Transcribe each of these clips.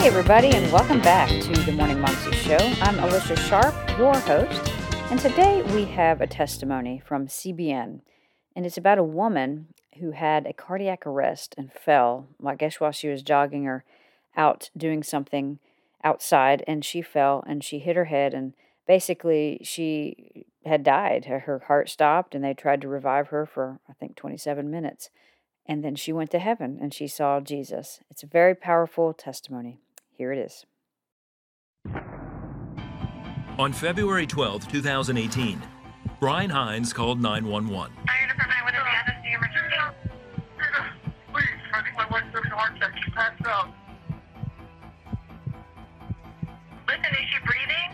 Hey, everybody, and welcome back to the Morning Moxie Show. I'm Alicia Sharp, your host, and today we have a testimony from CBN, and it's about a woman who had a cardiac arrest and fell, I guess, while she was jogging or out doing something outside, and she fell and she hit her head, and basically she had died. Her heart stopped, and they tried to revive her for, I think, 27 minutes. And then she went to heaven and she saw Jesus. It's a very powerful testimony. Here it is. On February 12, 2018, Brian Hines called 911. Please, I think my wife's having a heart attack. She passed out. Listen, is she breathing?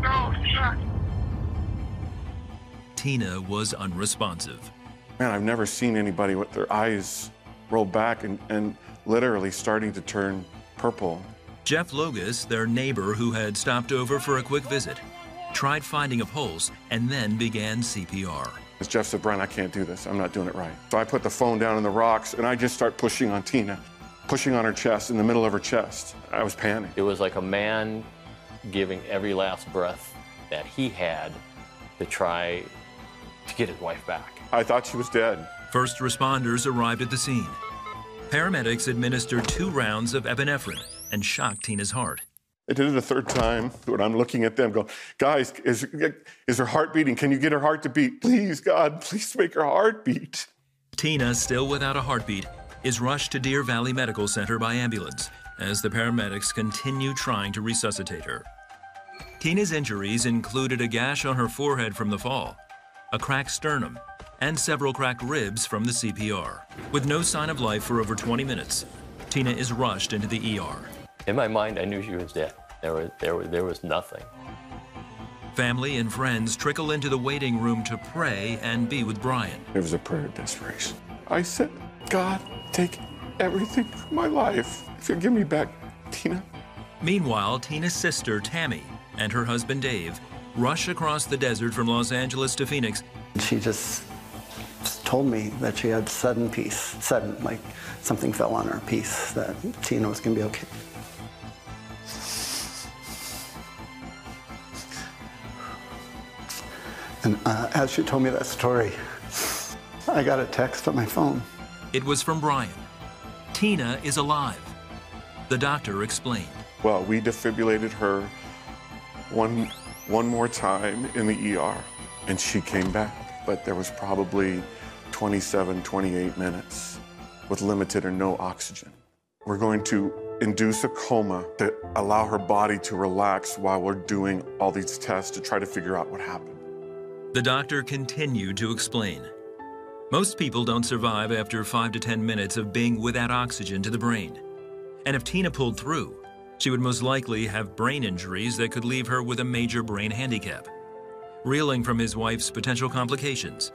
No, she's. Tina was unresponsive. Man, I've never seen anybody with their eyes rolled back and, and literally starting to turn purple. Jeff Logus, their neighbor who had stopped over for a quick visit, tried finding a pulse and then began CPR. As Jeff said, Brian, I can't do this. I'm not doing it right. So I put the phone down in the rocks and I just start pushing on Tina, pushing on her chest, in the middle of her chest. I was panicked. It was like a man giving every last breath that he had to try to get his wife back. I thought she was dead. First responders arrived at the scene. Paramedics administered two rounds of epinephrine and shocked Tina's heart. I did it a third time and I'm looking at them, going, guys, is, is her heart beating? Can you get her heart to beat? Please, God, please make her heart beat. Tina, still without a heartbeat, is rushed to Deer Valley Medical Center by ambulance as the paramedics continue trying to resuscitate her. Tina's injuries included a gash on her forehead from the fall, a cracked sternum, and several cracked ribs from the CPR. With no sign of life for over 20 minutes, Tina is rushed into the ER. In my mind, I knew she was dead. There was, there was, there was nothing. Family and friends trickle into the waiting room to pray and be with Brian. It was a prayer of desperation. I said, God, take everything from my life. If you give me back Tina. Meanwhile, Tina's sister, Tammy, and her husband, Dave, rush across the desert from Los Angeles to Phoenix. She just told me that she had sudden peace, sudden, like something fell on her, peace, that Tina was going to be okay. And uh, as she told me that story, I got a text on my phone. It was from Brian. Tina is alive. The doctor explained. Well, we defibrillated her one, one more time in the ER, and she came back. But there was probably 27, 28 minutes with limited or no oxygen. We're going to induce a coma to allow her body to relax while we're doing all these tests to try to figure out what happened. The doctor continued to explain. Most people don't survive after 5 to 10 minutes of being without oxygen to the brain. And if Tina pulled through, she would most likely have brain injuries that could leave her with a major brain handicap. Reeling from his wife's potential complications,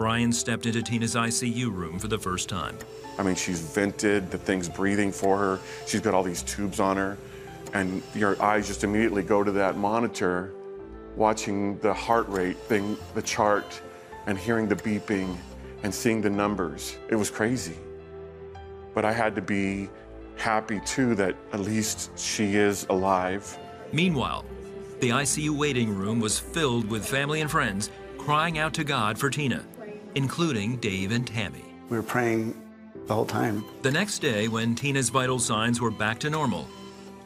Brian stepped into Tina's ICU room for the first time. I mean, she's vented, the thing's breathing for her, she's got all these tubes on her, and your eyes just immediately go to that monitor, watching the heart rate thing, the chart, and hearing the beeping and seeing the numbers. It was crazy. But I had to be happy too that at least she is alive. Meanwhile, the ICU waiting room was filled with family and friends crying out to God for Tina, including Dave and Tammy. We were praying the whole time. The next day, when Tina's vital signs were back to normal,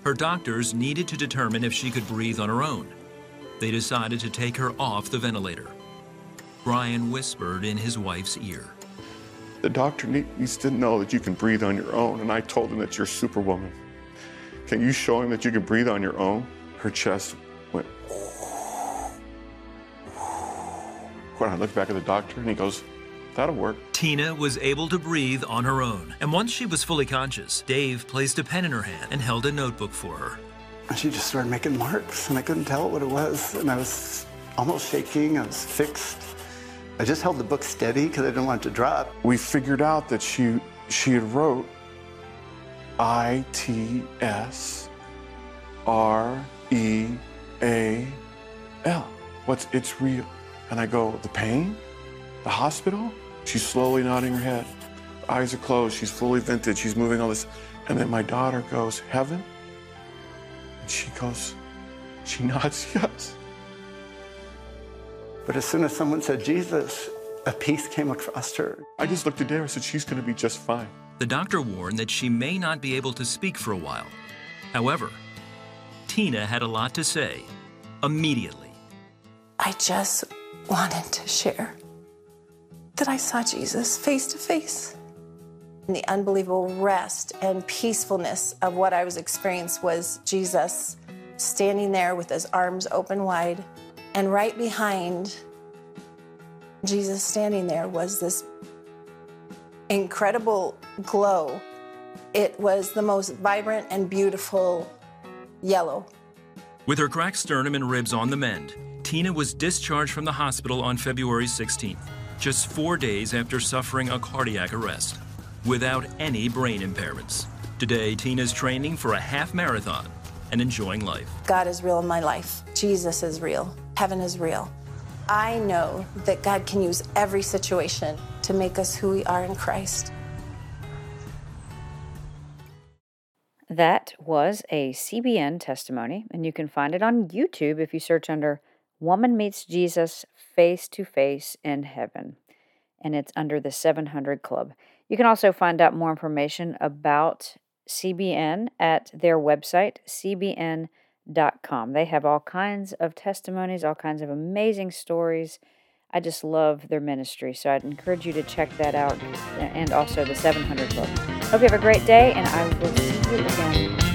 her doctors needed to determine if she could breathe on her own. They decided to take her off the ventilator. Brian whispered in his wife's ear. The doctor needs to know that you can breathe on your own, and I told him that you're superwoman. Can you show him that you can breathe on your own? Her chest went. When I looked back at the doctor, and he goes, That'll work. Tina was able to breathe on her own, and once she was fully conscious, Dave placed a pen in her hand and held a notebook for her. And she just started making marks, and I couldn't tell what it was, and I was almost shaking. I was fixed. I just held the book steady because I didn't want it to drop. We figured out that she she had wrote I T S R E A L. What's it's real? And I go, the pain? The hospital? She's slowly nodding her head. eyes are closed. She's fully vented. She's moving all this. And then my daughter goes, Heaven? And she goes, she nods, yes. But as soon as someone said Jesus, a peace came across her. I just looked at Dara and said, she's going to be just fine. The doctor warned that she may not be able to speak for a while. However, Tina had a lot to say immediately. I just wanted to share that I saw Jesus face to face. And the unbelievable rest and peacefulness of what I was experiencing was Jesus standing there with his arms open wide. And right behind Jesus standing there was this incredible glow. It was the most vibrant and beautiful yellow. With her cracked sternum and ribs on the mend, Tina was discharged from the hospital on February 16th, just four days after suffering a cardiac arrest, without any brain impairments. Today, Tina's training for a half marathon and enjoying life. God is real in my life. Jesus is real. Heaven is real. I know that God can use every situation to make us who we are in Christ. That was a CBN testimony, and you can find it on YouTube if you search under Woman Meets Jesus Face to Face in Heaven. And it's under the 700 Club. You can also find out more information about CBN at their website, cbn.com. They have all kinds of testimonies, all kinds of amazing stories. I just love their ministry, so I'd encourage you to check that out and also the 700 Club. Hope you have a great day, and I will see you again